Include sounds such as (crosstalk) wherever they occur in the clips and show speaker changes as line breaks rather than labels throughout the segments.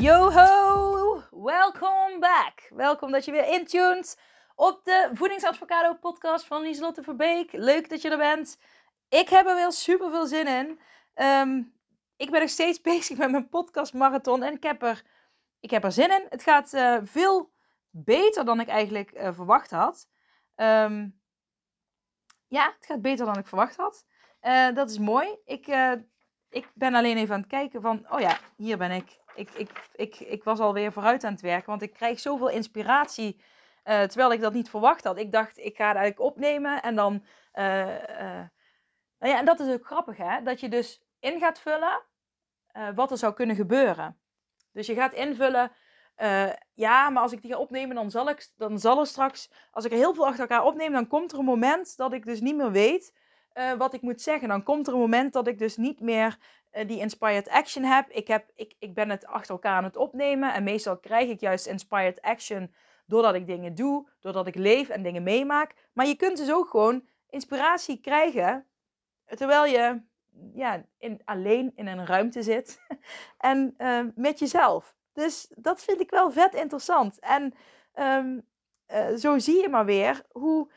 Yo ho! Welcome back! Welkom dat je weer intuned op de Voedingsadvocado podcast van Lieselotte Verbeek. Leuk dat je er bent. Ik heb er weer super veel zin in. Ehm, ik ben nog steeds (laughs) bezig met mijn podcast marathon en ik heb er, ik heb er zin in. Het gaat uh, veel beter dan ik eigenlijk uh, verwacht had. Um, ja, het gaat beter dan ik verwacht had. Uh, dat is mooi. Ik, ik ben alleen even aan het kijken van, oh ja, hier ben ik. Ik, ik, ik, ik was alweer vooruit aan het werken, want ik krijg zoveel inspiratie. terwijl ik dat niet verwacht had. Ik dacht, ik ga het eigenlijk opnemen en dan nou ja, en dat is ook grappig, hè? Dat je dus in gaat vullen wat er zou kunnen gebeuren. Dus je gaat invullen, ja, maar als ik die ga opnemen, dan zal, ik, dan zal er straks, als ik er heel veel achter elkaar opneem, dan komt er een moment dat ik dus niet meer weet wat ik moet zeggen. Dan komt er een moment dat ik dus niet meer die inspired action heb. Ik, heb ik, ik ben het achter elkaar aan het opnemen en meestal krijg ik juist inspired action doordat ik dingen doe, doordat ik leef en dingen meemaak. Maar je kunt dus ook gewoon inspiratie krijgen Terwijl je ja, in, alleen in een ruimte zit (laughs) en uh, met jezelf. Dus dat vind ik wel vet interessant. En um, uh, zo zie je maar weer hoe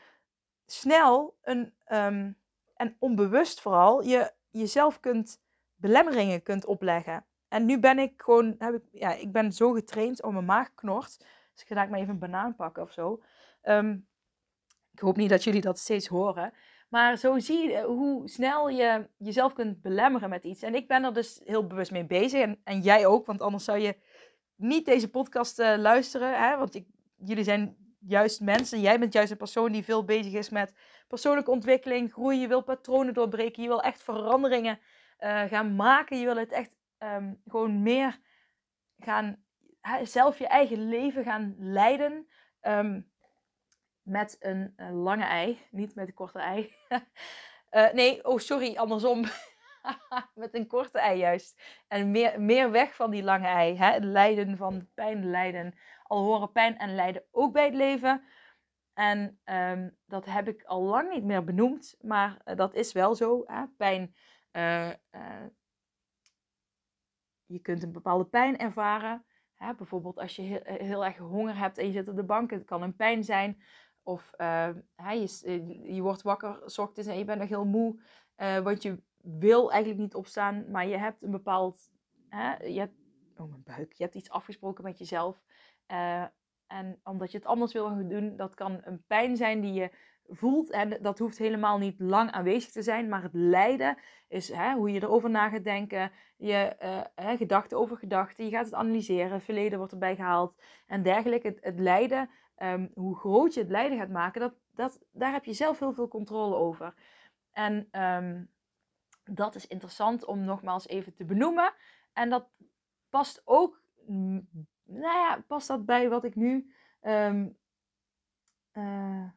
snel een, um, en onbewust vooral je jezelf kunt belemmeringen kunt opleggen. En nu ben ik gewoon, heb ik, ja, ik ben zo getraind om mijn maag knort. Dus ik ga maar even een banaan pakken of zo. Um, ik hoop niet dat jullie dat steeds horen. Maar zo zie je hoe snel je jezelf kunt belemmeren met iets. En ik ben er dus heel bewust mee bezig. En, en jij ook, want anders zou je niet deze podcast uh, luisteren. Hè? Want ik, jullie zijn juist mensen. Jij bent juist een persoon die veel bezig is met persoonlijke ontwikkeling, groei. Je wil patronen doorbreken. Je wil echt veranderingen uh, gaan maken. Je wil het echt um, gewoon meer gaan, zelf je eigen leven gaan leiden. Um, met een, lange ei, niet met een korte ei. uh, (laughs) nee, oh sorry, andersom. (laughs) met een korte ei juist. En meer, meer weg van die lange ei. Hè? Het lijden van pijn, lijden. Al horen pijn en lijden ook bij het leven. En um, dat heb ik al lang niet meer benoemd, maar uh, dat is wel zo. Hè? Pijn. Uh, je kunt een bepaalde pijn ervaren. Hè? Bijvoorbeeld als je heel, heel, erg honger hebt en je zit op de bank. Het kan een pijn zijn. Of je, je wordt wakker s ochtends en je bent nog heel moe. Want je wil eigenlijk niet opstaan, maar je hebt een bepaald. Je hebt, oh, mijn buik. Je hebt iets afgesproken met jezelf. En omdat je het anders wil gaan doen, dat kan een pijn zijn die je voelt. En dat hoeft helemaal niet lang aanwezig te zijn. Maar het lijden is hè, hoe je erover na gaat denken. Je uh, gedachten over gedachten. Je gaat het analyseren. Verleden wordt erbij gehaald. En dergelijke. Het, lijden um, hoe groot je het lijden gaat maken, dat, dat, daar heb je zelf heel veel controle over. En um, dat is interessant om nogmaals even te benoemen. En dat past ook, nou ja, past dat bij wat ik nu um, uh,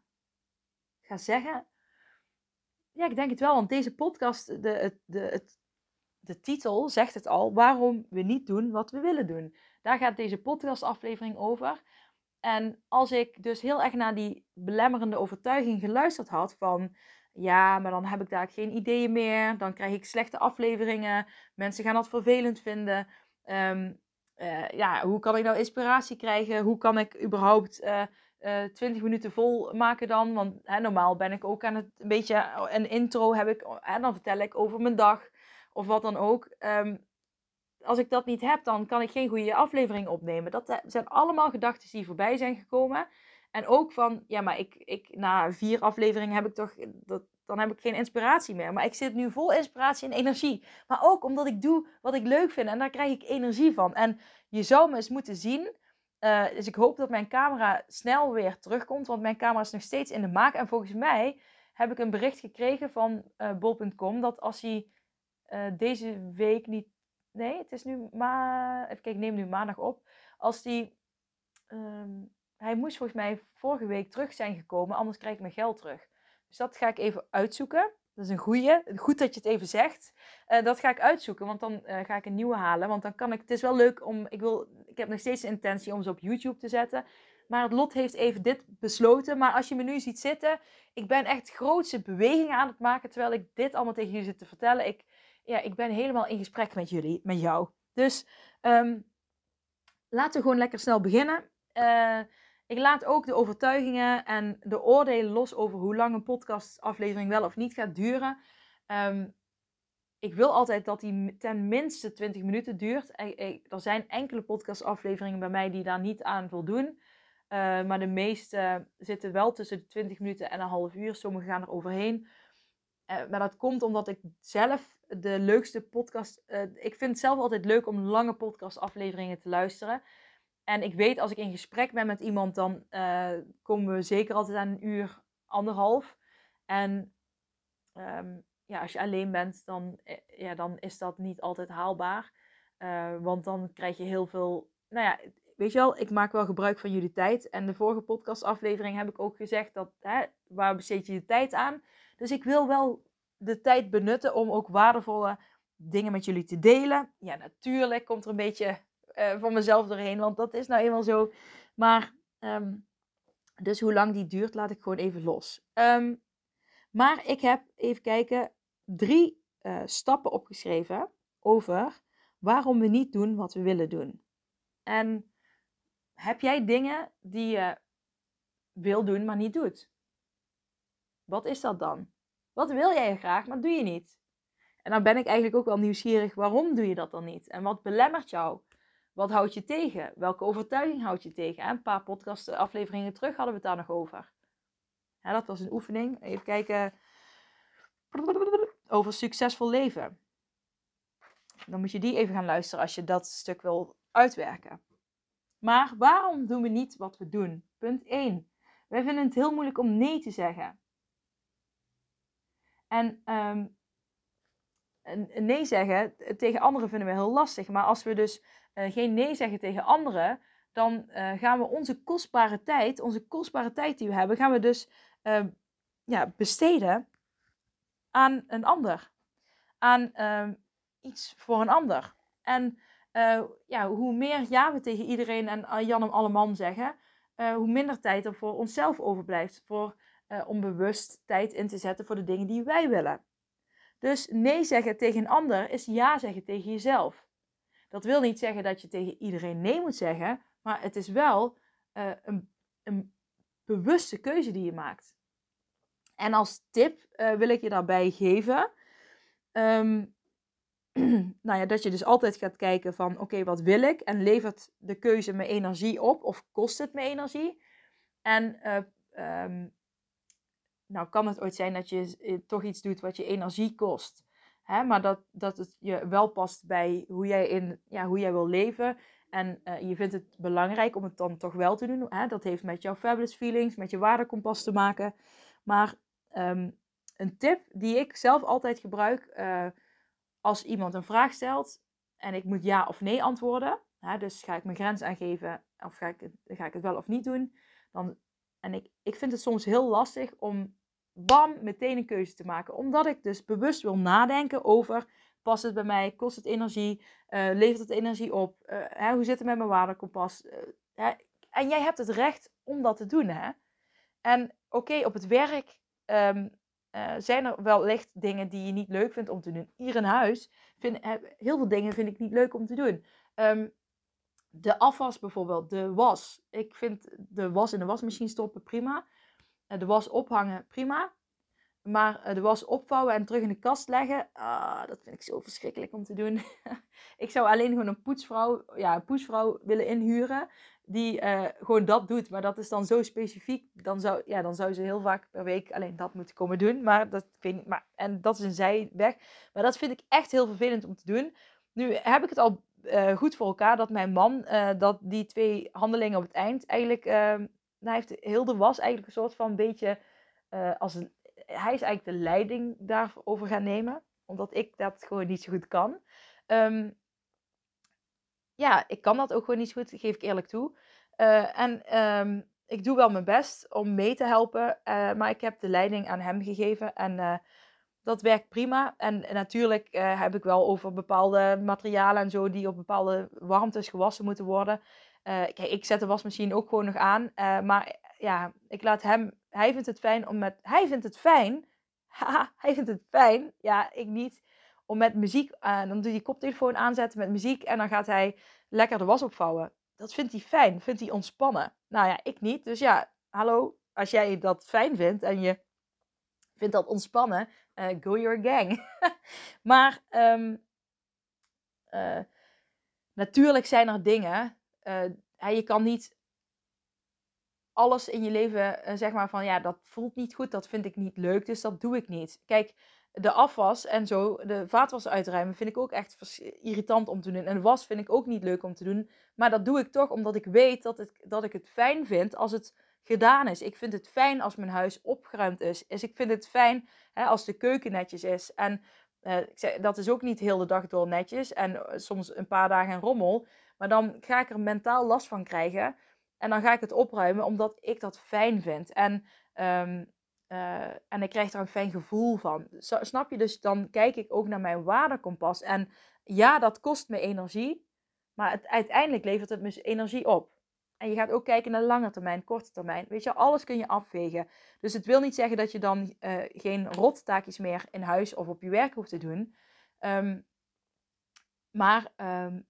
ga zeggen? Ja, ik denk het wel, want deze podcast, de, de, de titel zegt het al, waarom we niet doen wat we willen doen. Daar gaat deze podcastaflevering over. En als ik dus heel erg naar die belemmerende overtuiging geluisterd had van ja, maar dan heb ik daar geen ideeën meer, dan krijg ik slechte afleveringen, mensen gaan dat vervelend vinden. Um, uh, ja, hoe kan ik nou inspiratie krijgen? Hoe kan ik überhaupt uh, 20 minuten vol maken dan? Want hè, normaal ben ik ook aan het een beetje een intro heb ik en dan vertel ik over mijn dag of wat dan ook. Um, als ik dat niet heb, dan kan ik geen goede aflevering opnemen. Dat eh, zijn allemaal gedachten die voorbij zijn gekomen. En ook van, ja, maar ik, ik, na vier afleveringen heb ik toch, dat, dan heb ik geen inspiratie meer. Maar ik zit nu vol inspiratie en energie. Maar ook omdat ik doe wat ik leuk vind en daar krijg ik energie van. En je zou me eens moeten zien. Uh, dus ik hoop dat mijn camera snel weer terugkomt, want mijn camera is nog steeds in de maak. En volgens mij heb ik een bericht gekregen van uh, bol.com dat als hij uh, deze week niet nee, het is nu ma... Even kijken, ik neem nu maandag op. Als die... ehm, hij moest volgens mij vorige week terug zijn gekomen, anders krijg ik mijn geld terug. Dus dat ga ik even uitzoeken. Dat is een goeie. Goed dat je het even zegt. Eh, dat ga ik uitzoeken, want dan eh, ga ik een nieuwe halen. Want dan kan ik... Het is wel leuk om... Ik, wil, ik heb nog steeds de intentie om ze op YouTube te zetten. Maar het lot heeft even dit besloten. Maar als je me nu ziet zitten, ik ben echt grootse bewegingen aan het maken. Terwijl ik dit allemaal tegen jullie zit te vertellen. Ik, ja, ik ben helemaal in gesprek met jullie, met jou. Dus ehm, laten we gewoon lekker snel beginnen. Eh, ik laat ook de overtuigingen en de oordelen los over hoe lang een podcastaflevering wel of niet gaat duren. Ehm, ik wil altijd dat die ten minste 20 minuten duurt. Er zijn enkele podcastafleveringen bij mij die daar niet aan voldoen. Uh, maar de meeste zitten wel tussen de 20 minuten en een half uur. Sommige gaan er overheen. Uh, maar dat komt omdat ik zelf de leukste podcast. Uh, ik vind het zelf altijd leuk om lange podcastafleveringen te luisteren. En ik weet als ik in gesprek ben met iemand, dan komen we zeker altijd aan een uur, anderhalf. En um, ja, als je alleen bent, dan, ja, dan is dat niet altijd haalbaar. want dan krijg je heel veel. Nou ja, weet je wel, ik maak wel gebruik van jullie tijd. En de vorige podcastaflevering heb ik ook gezegd dat, hè, waar besteed je je tijd aan? Dus ik wil wel de tijd benutten om ook waardevolle dingen met jullie te delen. Ja, natuurlijk komt er een beetje uh, van mezelf doorheen, want dat is nou eenmaal zo. Maar, um, dus hoe lang die duurt, laat ik gewoon even los. Um, maar ik heb, even kijken, drie uh, stappen opgeschreven over waarom we niet doen wat we willen doen. En heb jij dingen die je wil doen, maar niet doet? Wat is dat dan? Wat wil jij graag, maar doe je niet? En dan ben ik eigenlijk ook wel nieuwsgierig, waarom doe je dat dan niet? En wat belemmert jou? Wat houdt je tegen? Welke overtuiging houdt je tegen? En een paar podcastafleveringen terug hadden we het daar nog over. Dat was een oefening. Even kijken. Over succesvol leven. Dan moet je die even gaan luisteren als je dat stuk wil uitwerken. Maar waarom doen we niet wat we doen? Punt 1. Wij vinden het heel moeilijk om nee te zeggen. En een nee zeggen tegen anderen vinden we heel lastig. Maar als we dus uh, geen nee zeggen tegen anderen, dan uh, gaan we onze kostbare tijd, onze kostbare tijd die we hebben, gaan we dus uh, ja, besteden aan een ander. Aan ehm, iets voor een ander. En ja, hoe meer ja we tegen iedereen en Jan en alle man zeggen, hoe minder tijd er voor onszelf overblijft. Voor, om bewust tijd in te zetten voor de dingen die wij willen. Dus nee zeggen tegen een ander is ja zeggen tegen jezelf. Dat wil niet zeggen dat je tegen iedereen nee moet zeggen, maar het is wel een, een, bewuste keuze die je maakt. En als tip wil ik je daarbij geven. Um, (clears throat) nou ja, dat je dus altijd gaat kijken van oké, wat wil ik? En levert de keuze me energie op of kost het me energie? En uh, um, nou kan het ooit zijn dat je eh, toch iets doet wat je energie kost. Hè? Maar dat, dat het je wel past bij hoe jij, in, ja, hoe jij wil leven. En uh, je vindt het belangrijk om het dan toch wel te doen. Hè? Dat heeft met jouw fabulous feelings, met je waardekompas te maken. Maar um, een tip die ik zelf altijd gebruik... Uh, als iemand een vraag stelt en ik moet ja of nee antwoorden, hè, dus ga ik mijn grens aangeven of ga ik, het, ga ik het wel of niet doen, dan, en ik, ik vind het soms heel lastig om bam meteen een keuze te maken, omdat ik dus bewust wil nadenken over past het bij mij, kost het energie, uh, levert het energie op, uh, hè, hoe zit het met mijn waardekompas, uh, hè? en jij hebt het recht om dat te doen, hè? En oké, op het werk uh, zijn er wellicht dingen die je niet leuk vindt om te doen. Hier in huis, vind, heel veel dingen vind ik niet leuk om te doen. Um, de afwas bijvoorbeeld, de was. Ik vind de was in de wasmachine stoppen prima. Uh, de was ophangen prima. Maar uh, de was opvouwen en terug in de kast leggen, ah, dat vind ik zo verschrikkelijk om te doen. (laughs) ik zou alleen gewoon een poetsvrouw, ja, een poetsvrouw willen inhuren die uh, gewoon dat doet. Maar dat is dan zo specifiek. Dan zou, ja, dan zou ze heel vaak per week alleen dat moeten komen doen. Maar dat vind ik, maar, en dat is een zijweg. Maar dat vind ik echt heel vervelend om te doen. Nu heb ik het al goed voor elkaar dat mijn man dat die twee handelingen op het eind eigenlijk. Ehm, hij heeft heel de was eigenlijk een soort van beetje. als een, hij is eigenlijk de leiding daarover gaan nemen. Omdat ik dat gewoon niet zo goed kan. Um, ja, ik kan dat ook gewoon niet goed, geef ik eerlijk toe. Uh, en ehm, ik doe wel mijn best om mee te helpen, uh, maar ik heb de leiding aan hem gegeven en dat werkt prima. En natuurlijk heb ik wel over bepaalde materialen en zo die op bepaalde warmtes gewassen moeten worden. Kijk, ik zet de wasmachine ook gewoon nog aan, maar ja, ik laat hem, hij vindt het fijn om met, hij vindt het fijn, (laughs) hij vindt het fijn, ja, ik niet, om met muziek, uh, dan doe je koptelefoon aanzetten met muziek en dan gaat hij lekker de was opvouwen. Dat vindt hij fijn, vindt hij ontspannen. Nou ja, ik niet. Dus ja, hallo, als jij dat fijn vindt en je vindt dat ontspannen, go your gang. (laughs) maar uh, natuurlijk zijn er dingen, je kan niet alles in je leven zeg maar van ja, dat voelt niet goed, dat vind ik niet leuk, dus dat doe ik niet. Kijk, de afwas en zo, de vaatwas uitruimen, vind ik ook echt irritant om te doen. En was vind ik ook niet leuk om te doen. Maar dat doe ik toch omdat ik weet dat, het, dat ik het fijn vind als het gedaan is. Ik vind het fijn als mijn huis opgeruimd is. Dus ik vind het fijn hè, als de keuken netjes is. En uh, ik zeg, dat is ook niet heel de dag door netjes. En uh, soms een paar dagen een rommel. Maar dan ga ik er mentaal last van krijgen. En dan ga ik het opruimen omdat ik dat fijn vind. En um, uh, en ik krijg er een fijn gevoel van. Snap je? Dus dan kijk ik ook naar mijn waardekompas. En ja, dat kost me energie. Maar het, uiteindelijk levert het me energie op. En je gaat ook kijken naar lange termijn, korte termijn. Weet je, alles kun je afwegen. Dus het wil niet zeggen dat je dan uh, geen rottaakjes meer in huis of op je werk hoeft te doen. Um, maar um,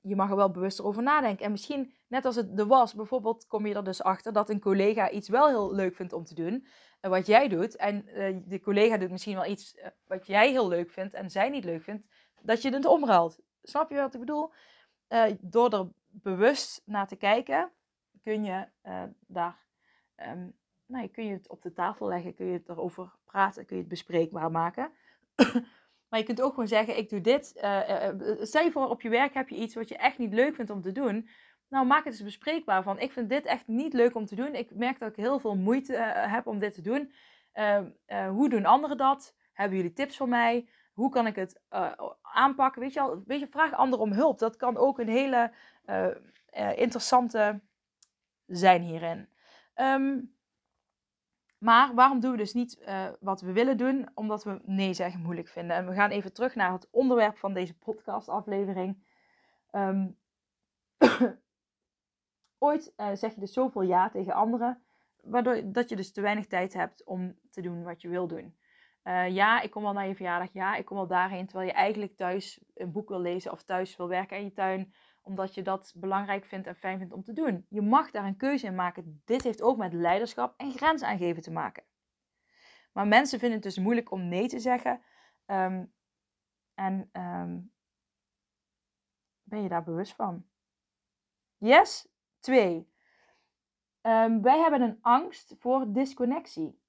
je mag er wel bewuster over nadenken. En misschien, net als het de was, bijvoorbeeld, kom je er dus achter dat een collega iets wel heel leuk vindt om te doen. Uh, wat jij doet. En uh, de collega doet misschien wel iets wat jij heel leuk vindt en zij niet leuk vindt. Dat je het omruilt. Snap je wat ik bedoel? door er bewust naar te kijken, kun je daar. Um, nou, kun je het op de tafel leggen, kun je het erover praten, kun je het bespreekbaar maken. (clears throat) Maar je kunt ook gewoon zeggen, ik doe dit. Uh, stel je voor, op je werk heb je iets wat je echt niet leuk vindt om te doen. Nou, maak het eens bespreekbaar van, ik vind dit echt niet leuk om te doen. Ik merk dat ik heel veel moeite heb om dit te doen. Ehm, hoe doen anderen dat? Hebben jullie tips voor mij? Hoe kan ik het aanpakken? Weet je al, weet je, vraag anderen om hulp. Dat kan ook een hele interessante zijn hierin. Um, maar waarom doen we dus niet uh, wat we willen doen? Omdat we nee zeggen moeilijk vinden. En we gaan even terug naar het onderwerp van deze podcastaflevering. Um, (coughs) ooit zeg je dus zoveel ja tegen anderen, waardoor dat je dus te weinig tijd hebt om te doen wat je wil doen. Ja, ik kom wel naar je verjaardag. Ja, ik kom wel daarheen. Terwijl je eigenlijk thuis een boek wil lezen of thuis wil werken aan je tuin omdat je dat belangrijk vindt en fijn vindt om te doen. Je mag daar een keuze in maken. Dit heeft ook met leiderschap en grens aangeven te maken. Maar mensen vinden het dus moeilijk om nee te zeggen. Um, en um, ben je daar bewust van? Yes? Twee. Um, wij hebben een angst voor disconnectie.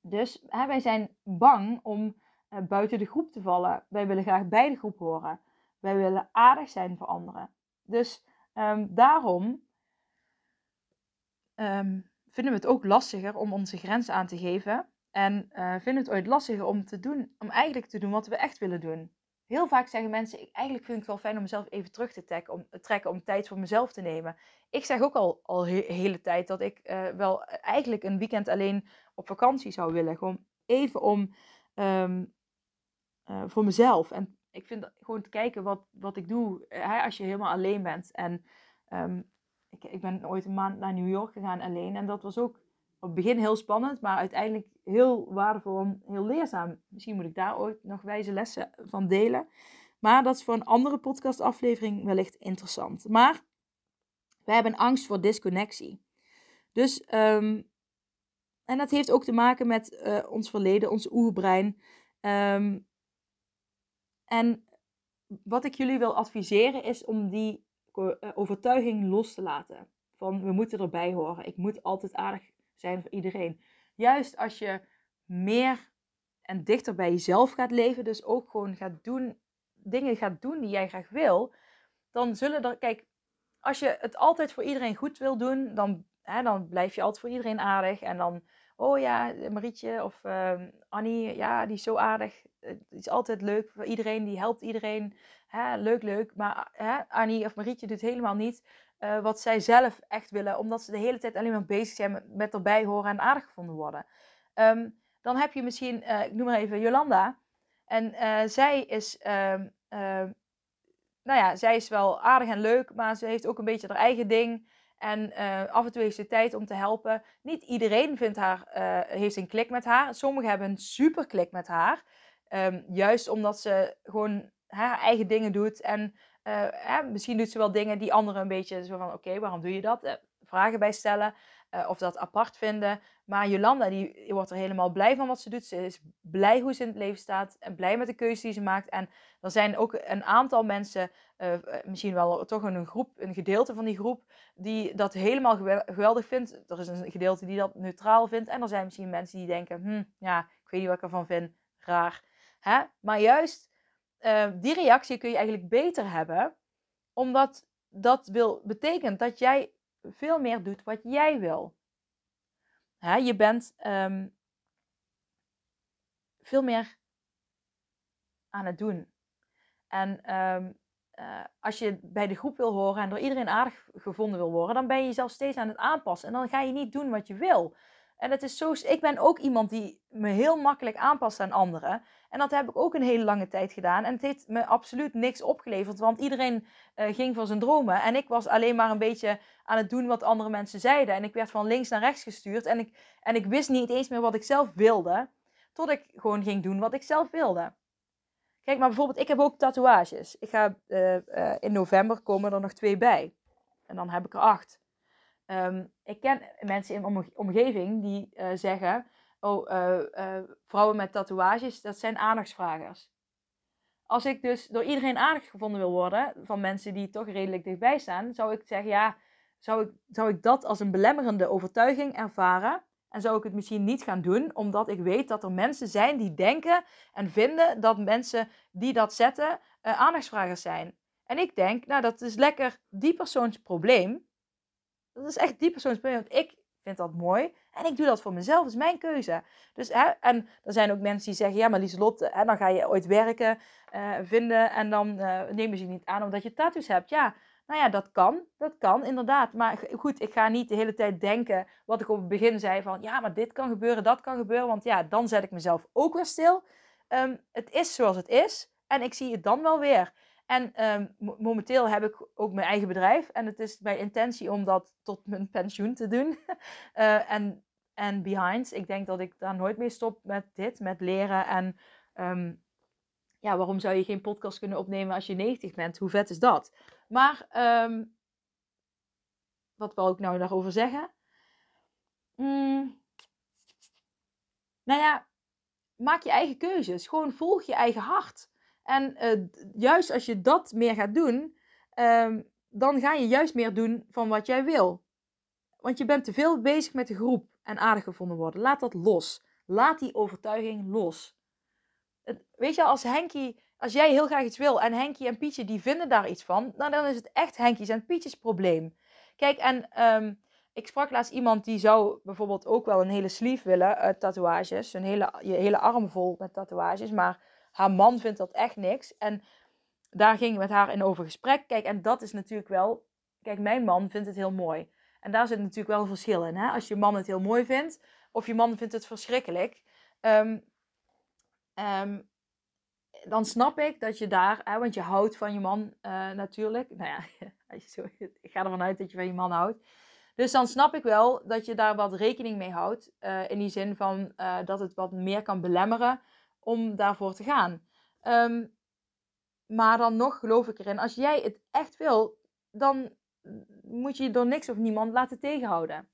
Dus hè, wij zijn bang om uh, buiten de groep te vallen. Wij willen graag bij de groep horen. Wij willen aardig zijn voor anderen. Dus um, daarom um, vinden we het ook lastiger om onze grenzen aan te geven. En uh, vinden het ooit lastiger om, te doen, om eigenlijk te doen wat we echt willen doen. Heel vaak zeggen mensen, ik, eigenlijk vind ik het wel fijn om mezelf even terug te trekken om, trekken om tijd voor mezelf te nemen. Ik zeg ook al, al de hele tijd dat ik uh, wel eigenlijk een weekend alleen op vakantie zou willen. Gewoon even om um, uh, voor mezelf. En ik vind gewoon te kijken wat, wat ik doe eh, hè, als je helemaal alleen bent. En um, ik, ik ben ooit een maand naar New York gegaan alleen. En dat was ook op het begin heel spannend, maar uiteindelijk heel waardevol en heel leerzaam. Misschien moet ik daar ooit nog wijze lessen van delen. Maar dat is voor een andere podcastaflevering wellicht interessant. Maar we hebben angst voor disconnectie. Dus, um, en dat heeft ook te maken met uh, ons verleden, ons oerbrein. Um, en wat ik jullie wil adviseren is om die eh, overtuiging los te laten. Van we moeten erbij horen. Ik moet altijd aardig zijn voor iedereen. Juist als je meer en dichter bij jezelf gaat leven, dus ook gewoon gaat doen, dingen gaat doen die jij graag wil, dan zullen er, kijk, als je het altijd voor iedereen goed wil doen, dan, hè, dan blijf je altijd voor iedereen aardig en dan oh ja, Marietje of ehm, Annie, ja, die is zo aardig. Het is altijd leuk voor iedereen, die helpt iedereen. Hè, leuk, leuk. Maar hè, Annie of Marietje doet helemaal niet uh, wat zij zelf echt willen, omdat ze de hele tijd alleen maar bezig zijn met, erbij horen en aardig gevonden worden. Um, dan heb je misschien, uh, ik noem maar even Jolanda. En zij is, um, nou ja, zij is wel aardig en leuk, maar ze heeft ook een beetje haar eigen ding. En af en toe heeft ze tijd om te helpen. Niet iedereen vindt haar, heeft een klik met haar. Sommigen hebben een super klik met haar. Um, juist omdat ze gewoon haar eigen dingen doet en uh, misschien doet ze wel dingen die anderen een beetje zo van: oké, waarom doe je dat? Vragen bij stellen uh, of dat apart vinden. Maar Jolanda, die, wordt er helemaal blij van wat ze doet. Ze is blij hoe ze in het leven staat en blij met de keuze die ze maakt. En er zijn ook een aantal mensen, misschien wel toch een groep, een gedeelte van die groep, die dat helemaal geweldig vindt. Er is een gedeelte die dat neutraal vindt. En er zijn misschien mensen die denken: hm, ja, ik weet niet wat ik ervan vind, raar. Hè? Maar juist die reactie kun je eigenlijk beter hebben, omdat dat wil, betekent dat jij veel meer doet wat jij wil. Je bent um, veel meer aan het doen. En um, uh, als je bij de groep wil horen en door iedereen aardig gevonden wil worden, dan ben je jezelf steeds aan het aanpassen. En dan ga je niet doen wat je wil. En het is zo, ik ben ook iemand die me heel makkelijk aanpast aan anderen. En dat heb ik ook een hele lange tijd gedaan. En het heeft me absoluut niks opgeleverd. Want iedereen uh, ging voor zijn dromen. En ik was alleen maar een beetje aan het doen wat andere mensen zeiden. En ik werd van links naar rechts gestuurd. En ik, en ik wist niet eens meer wat ik zelf wilde. Tot ik gewoon ging doen wat ik zelf wilde. Kijk, maar bijvoorbeeld, ik heb ook tatoeages. Ik ga uh, uh, in november komen er nog twee bij. En dan heb ik er acht. Um, ik ken mensen in mijn omgeving die uh, zeggen: Oh, uh, uh, vrouwen met tatoeages, dat zijn aandachtsvragers. Als ik dus door iedereen aardig gevonden wil worden, van mensen die toch redelijk dichtbij staan, zou ik zeggen: Ja, zou ik, zou ik dat als een belemmerende overtuiging ervaren? En zou ik het misschien niet gaan doen, omdat ik weet dat er mensen zijn die denken en vinden dat mensen die dat zetten aandachtsvragers zijn. En ik denk, nou, dat is lekker die persoons probleem. Dat is echt die persoons probleem. Want ik vind dat mooi. En ik doe dat voor mezelf. Dat is mijn keuze. Dus, hè, en er zijn ook mensen die zeggen: Ja, maar Lieselot, hè, dan ga je ooit werken uh, vinden. En dan uh, nemen ze je niet aan omdat je tattoos hebt. Ja, nou ja, dat kan. Dat kan inderdaad. Maar goed, ik ga niet de hele tijd denken wat ik op het begin zei: van ja, maar dit kan gebeuren, dat kan gebeuren. Want ja, dan zet ik mezelf ook weer stil. Um, het is zoals het is. En ik zie het dan wel weer. En um, momenteel heb ik ook mijn eigen bedrijf. En het is mijn intentie om dat tot mijn pensioen te doen. uh, (laughs) en, en behind. Ik denk dat ik daar nooit mee stop met dit, met leren. En um, ja, waarom zou je geen podcast kunnen opnemen als je 90 bent? Hoe vet is dat? Maar um, wat wil ik nou daarover zeggen? Mm, nou ja, maak je eigen keuzes. Gewoon volg je eigen hart. En uh, juist als je dat meer gaat doen, um, dan ga je juist meer doen van wat jij wil. Want je bent te veel bezig met de groep en aardig gevonden worden. Laat dat los. Laat die overtuiging los. Weet je, als Henkie, als jij heel graag iets wil en Henkie en Pietje die vinden daar iets van, nou, dan is het echt Henkie's en Pietjes probleem. Kijk, en um, ik sprak laatst iemand die zou bijvoorbeeld ook wel een hele sleeve willen, uh, tatoeages. Een hele, je hele arm vol met tatoeages, maar haar man vindt dat echt niks. En daar ging ik met haar in over gesprek. Kijk, en dat is natuurlijk wel. Kijk, mijn man vindt het heel mooi. En daar zit natuurlijk wel een verschil in. Hè? Als je man het heel mooi vindt, of je man vindt het verschrikkelijk. Um, um, dan snap ik dat je daar, hè, want je houdt van je man uh, natuurlijk. Nou ja, (laughs) als je zo, ik ga ervan uit dat je van je man houdt. Dus dan snap ik wel dat je daar wat rekening mee houdt. Uh, in die zin van uh, dat het wat meer kan belemmeren om daarvoor te gaan. Um, maar dan nog geloof ik erin, als jij het echt wil, dan moet je je door niks of niemand laten tegenhouden.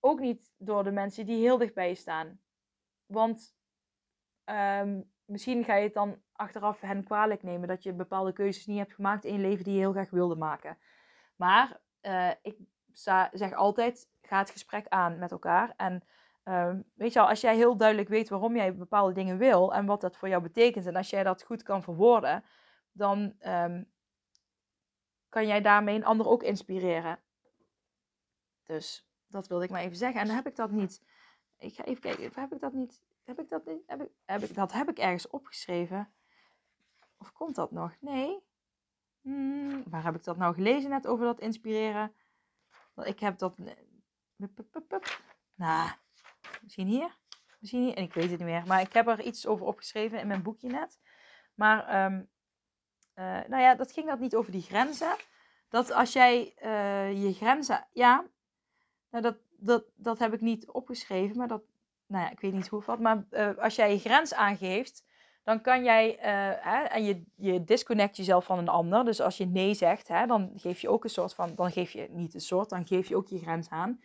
Ook niet door de mensen die heel dicht bij je staan. Want um, misschien ga je het dan achteraf hen kwalijk nemen dat je bepaalde keuzes niet hebt gemaakt in je leven die je heel graag wilde maken. Maar uh, ik zeg altijd, ga het gesprek aan met elkaar. En Um, weet je al, als jij heel duidelijk weet waarom jij bepaalde dingen wil en wat dat voor jou betekent, en als jij dat goed kan verwoorden, dan um, kan jij daarmee een ander ook inspireren. Dus dat wilde ik maar even zeggen. En dan heb ik dat niet. Ik ga even kijken. Heb ik dat niet? Heb ik dat niet? Heb ik, heb ik, dat heb ik ergens opgeschreven. Of komt dat nog? Nee. Hmm, waar heb ik dat nou gelezen net over dat inspireren? Ik heb dat. Nou, misschien hier. Misschien hier. En ik weet het niet meer. Maar ik heb er iets over opgeschreven in mijn boekje net. Maar, um, nou ja, dat ging dat niet over die grenzen. Dat als jij uh, je grenzen. Ja, nou dat, dat, dat heb ik niet opgeschreven. Maar dat. Nou ja, ik weet niet hoe of. Maar uh, als jij je grens aangeeft dan kan jij, hè, en je, je disconnect jezelf van een ander. Dus als je nee zegt, hè, dan geef je ook een soort van, dan geef je niet een soort, dan geef je ook je grens aan.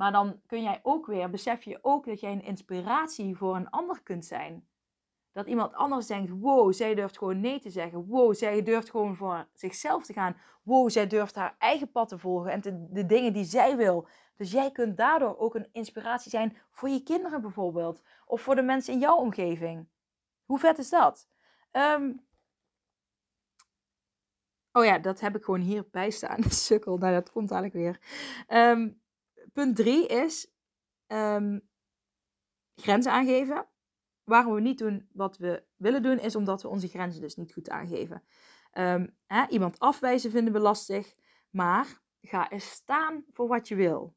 Maar dan kun jij ook weer, besef je ook dat jij een inspiratie voor een ander kunt zijn. Dat iemand anders denkt, wow, zij durft gewoon nee te zeggen. Wow, zij durft gewoon voor zichzelf te gaan. Wow, zij durft haar eigen pad te volgen en de dingen die zij wil. Dus jij kunt daardoor ook een inspiratie zijn voor je kinderen bijvoorbeeld. Of voor de mensen in jouw omgeving. Hoe vet is dat? Ehm, oh ja, dat heb ik gewoon hierbij staan. (laughs) Sukkel, nou dat komt dadelijk weer. Ehm, punt 3 is um, grenzen aangeven. Waarom we niet doen wat we willen doen, is omdat we onze grenzen dus niet goed aangeven. hè, iemand afwijzen vinden we lastig, maar ga eens staan voor wat je wil.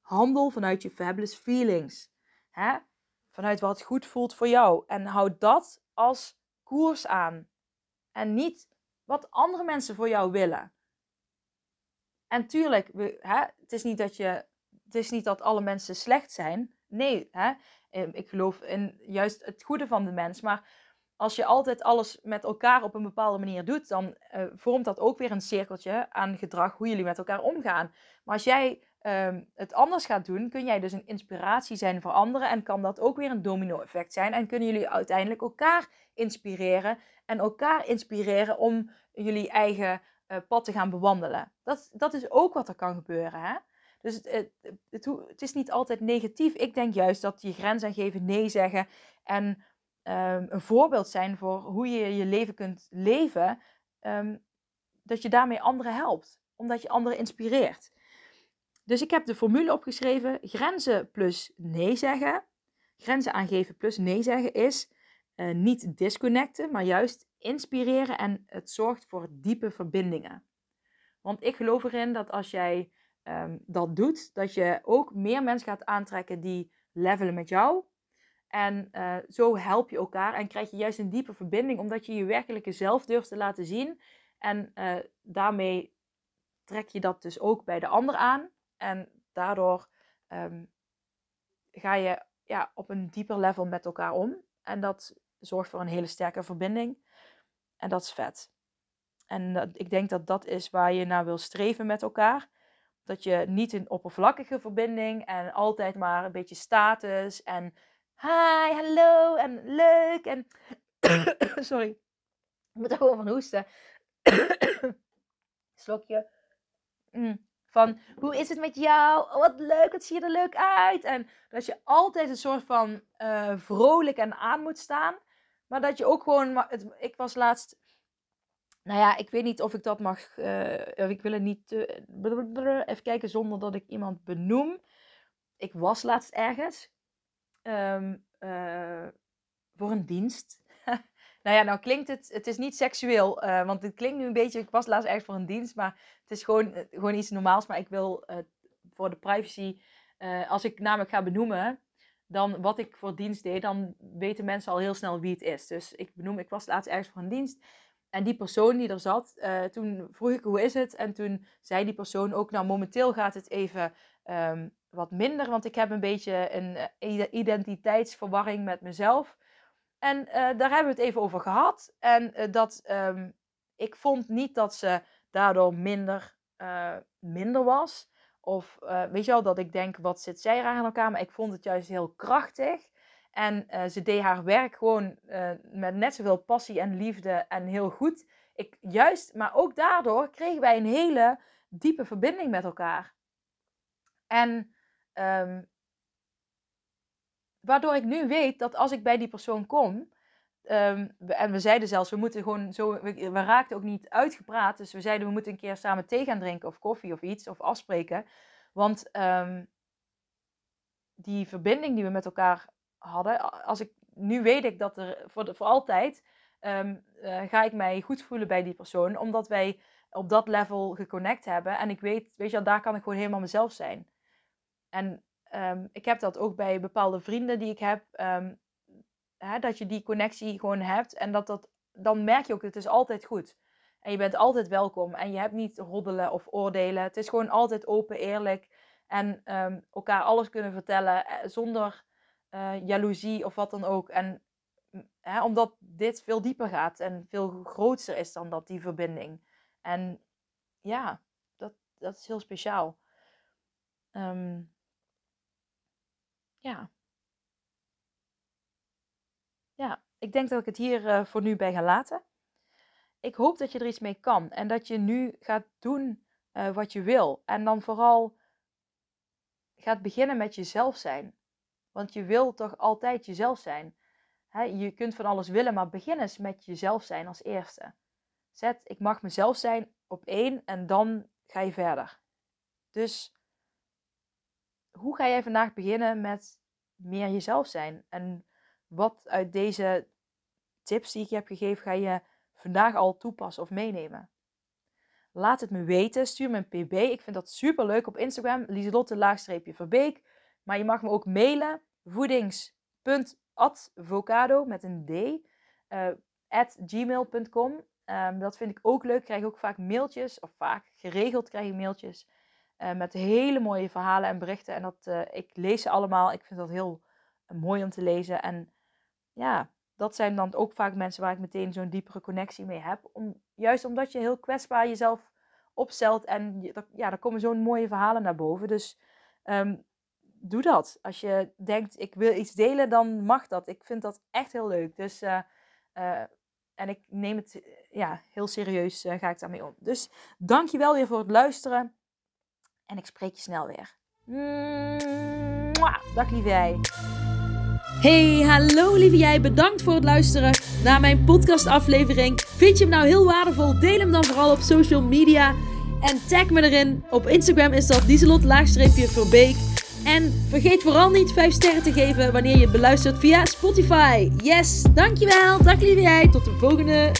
Handel vanuit je fabulous feelings. Hè? Vanuit wat goed voelt voor jou. En houd dat als koers aan. En niet wat andere mensen voor jou willen. En tuurlijk, we, hè, het, is niet dat je, het is niet dat alle mensen slecht zijn. Nee, hè, ehm, ik geloof in juist het goede van de mens. Maar als je altijd alles met elkaar op een bepaalde manier doet, dan uh, vormt dat ook weer een cirkeltje aan gedrag, hoe jullie met elkaar omgaan. Maar als jij um, het anders gaat doen, kun jij dus een inspiratie zijn voor anderen en kan dat ook weer een domino-effect zijn. En kunnen jullie uiteindelijk elkaar inspireren en elkaar inspireren om jullie eigen uh, pad te gaan bewandelen. Dat, dat is ook wat er kan gebeuren. Hè? Dus het, het, is niet altijd negatief. Ik denk juist dat je grens aangeven, nee zeggen en um, een voorbeeld zijn voor hoe je je leven kunt leven, um, dat je daarmee anderen helpt, omdat je anderen inspireert. Dus ik heb de formule opgeschreven: grenzen plus nee zeggen. Grenzen aangeven plus nee zeggen is uh, niet disconnecten, maar juist inspireren en het zorgt voor diepe verbindingen. Want ik geloof erin dat als jij um, dat doet, dat je ook meer mensen gaat aantrekken die levelen met jou. En uh, zo help je elkaar en krijg je juist een diepe verbinding, omdat je je werkelijke zelf durft te laten zien. En uh, daarmee trek je dat dus ook bij de ander aan. En daardoor um, ga je ja, op een dieper level met elkaar om. En dat zorgt voor een hele sterke verbinding. En dat is vet. En ik denk dat dat is waar je naar wil streven met elkaar. Dat je niet een oppervlakkige verbinding en altijd maar een beetje status en hi, hallo en leuk en (coughs) sorry, ik moet er gewoon van hoesten. (coughs) Slokje. Mm. Van hoe is het met jou? Wat leuk, wat zie je er leuk uit? En dat je altijd een soort van uh, vrolijk en aan moet staan. Maar dat je ook gewoon. Het, ik was laatst. Nou ja, ik weet niet of ik dat mag. Uh, ik wil het niet. Uh, even kijken zonder dat ik iemand benoem. Ik was laatst ergens. Um, voor een dienst. (laughs) Nou ja, nou klinkt het, het is niet seksueel, want het klinkt nu een beetje, ik was laatst ergens voor een dienst, maar het is gewoon, eh, gewoon iets normaals. Maar ik wil voor de privacy, als ik namelijk ga benoemen, dan wat ik voor dienst deed, dan weten mensen al heel snel wie het is. Dus ik benoem, ik was laatst ergens voor een dienst. En die persoon die er zat, toen vroeg ik hoe is het? En toen zei die persoon ook, nou momenteel gaat het even um, wat minder, want ik heb een beetje een identiteitsverwarring met mezelf. En uh, daar hebben we het even over gehad. En dat um, ik vond niet dat ze daardoor minder, minder was. Of weet je wel, dat ik denk, wat zit zij raar aan elkaar? Maar ik vond het juist heel krachtig. En ze deed haar werk gewoon met net zoveel passie en liefde en heel goed. Ik, juist, maar ook daardoor kregen wij een hele diepe verbinding met elkaar. En um, Waardoor ik nu weet dat als ik bij die persoon kom. Um, en we zeiden zelfs, we moeten gewoon zo. We, we, raakten ook niet uitgepraat. Dus we zeiden, we moeten een keer samen thee gaan drinken of koffie of iets. Of afspreken. Want ehm, die verbinding die we met elkaar hadden, als ik, nu weet ik dat er voor, voor altijd ehm, eh, ga ik mij goed voelen bij die persoon, omdat wij op dat level geconnect hebben. En ik weet, weet je, daar kan ik gewoon helemaal mezelf zijn. En ehm, ik heb dat ook bij bepaalde vrienden die ik heb, hè, dat je die connectie gewoon hebt en dat dat, dan merk je ook, het is altijd goed. En je bent altijd welkom. En je hebt niet roddelen of oordelen. Het is gewoon altijd open, eerlijk. En ehm, elkaar alles kunnen vertellen eh, zonder uh, jaloezie of wat dan ook. En mm, hè, omdat dit veel dieper gaat en veel groter is dan dat, die verbinding. En ja, dat, dat is heel speciaal. Um, ja. Ja, ik denk dat ik het hier uh, voor nu bij ga laten ik hoop dat je er iets mee kan en dat je nu gaat doen uh, wat je wil. En dan vooral gaat beginnen met jezelf zijn. Want je wil toch altijd jezelf zijn. je kunt van alles willen, maar begin eens met jezelf zijn als eerste. Zet, ik mag mezelf zijn op één en dan ga je verder. Dus hoe ga jij vandaag beginnen met meer jezelf zijn? En wat uit deze tips die ik je heb gegeven ga je vandaag al toepassen of meenemen? Laat het me weten. Stuur me een pb. Ik vind dat super leuk op Instagram. Lieselotte laagstreepje verbeek. Maar je mag me ook mailen. voedings.advocado met een d. Uh, at gmail.com. Ehm, dat vind ik ook leuk. Ik krijg ook vaak mailtjes. Of vaak geregeld krijg ik mailtjes. Uh, met hele mooie verhalen en berichten. En dat, uh, ik lees ze allemaal. Ik vind dat heel mooi om te lezen. En ja, dat zijn dan ook vaak mensen waar ik meteen zo'n diepere connectie mee heb. Om, juist omdat je heel kwetsbaar jezelf opstelt en ja, er komen zo'n mooie verhalen naar boven. Dus ehm, doe dat. Als je denkt, ik wil iets delen, dan mag dat. Ik vind dat echt heel leuk. Dus, uh, en ik neem het ja, heel serieus, ga ik daarmee om. Dus dankjewel weer voor het luisteren. En ik spreek je snel weer. Mwah, dag lieve jij.
Hey, hallo lieve jij. Bedankt voor het luisteren naar mijn podcastaflevering. Vind je hem nou heel waardevol? Deel hem dan vooral op social media. En tag me erin. Op Instagram is dat Dieselot laagstreepje Verbeek. En vergeet vooral niet 5 sterren te geven wanneer je beluistert via Spotify. Yes, dankjewel. Dag lieve jij. Tot de volgende.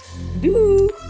Doei.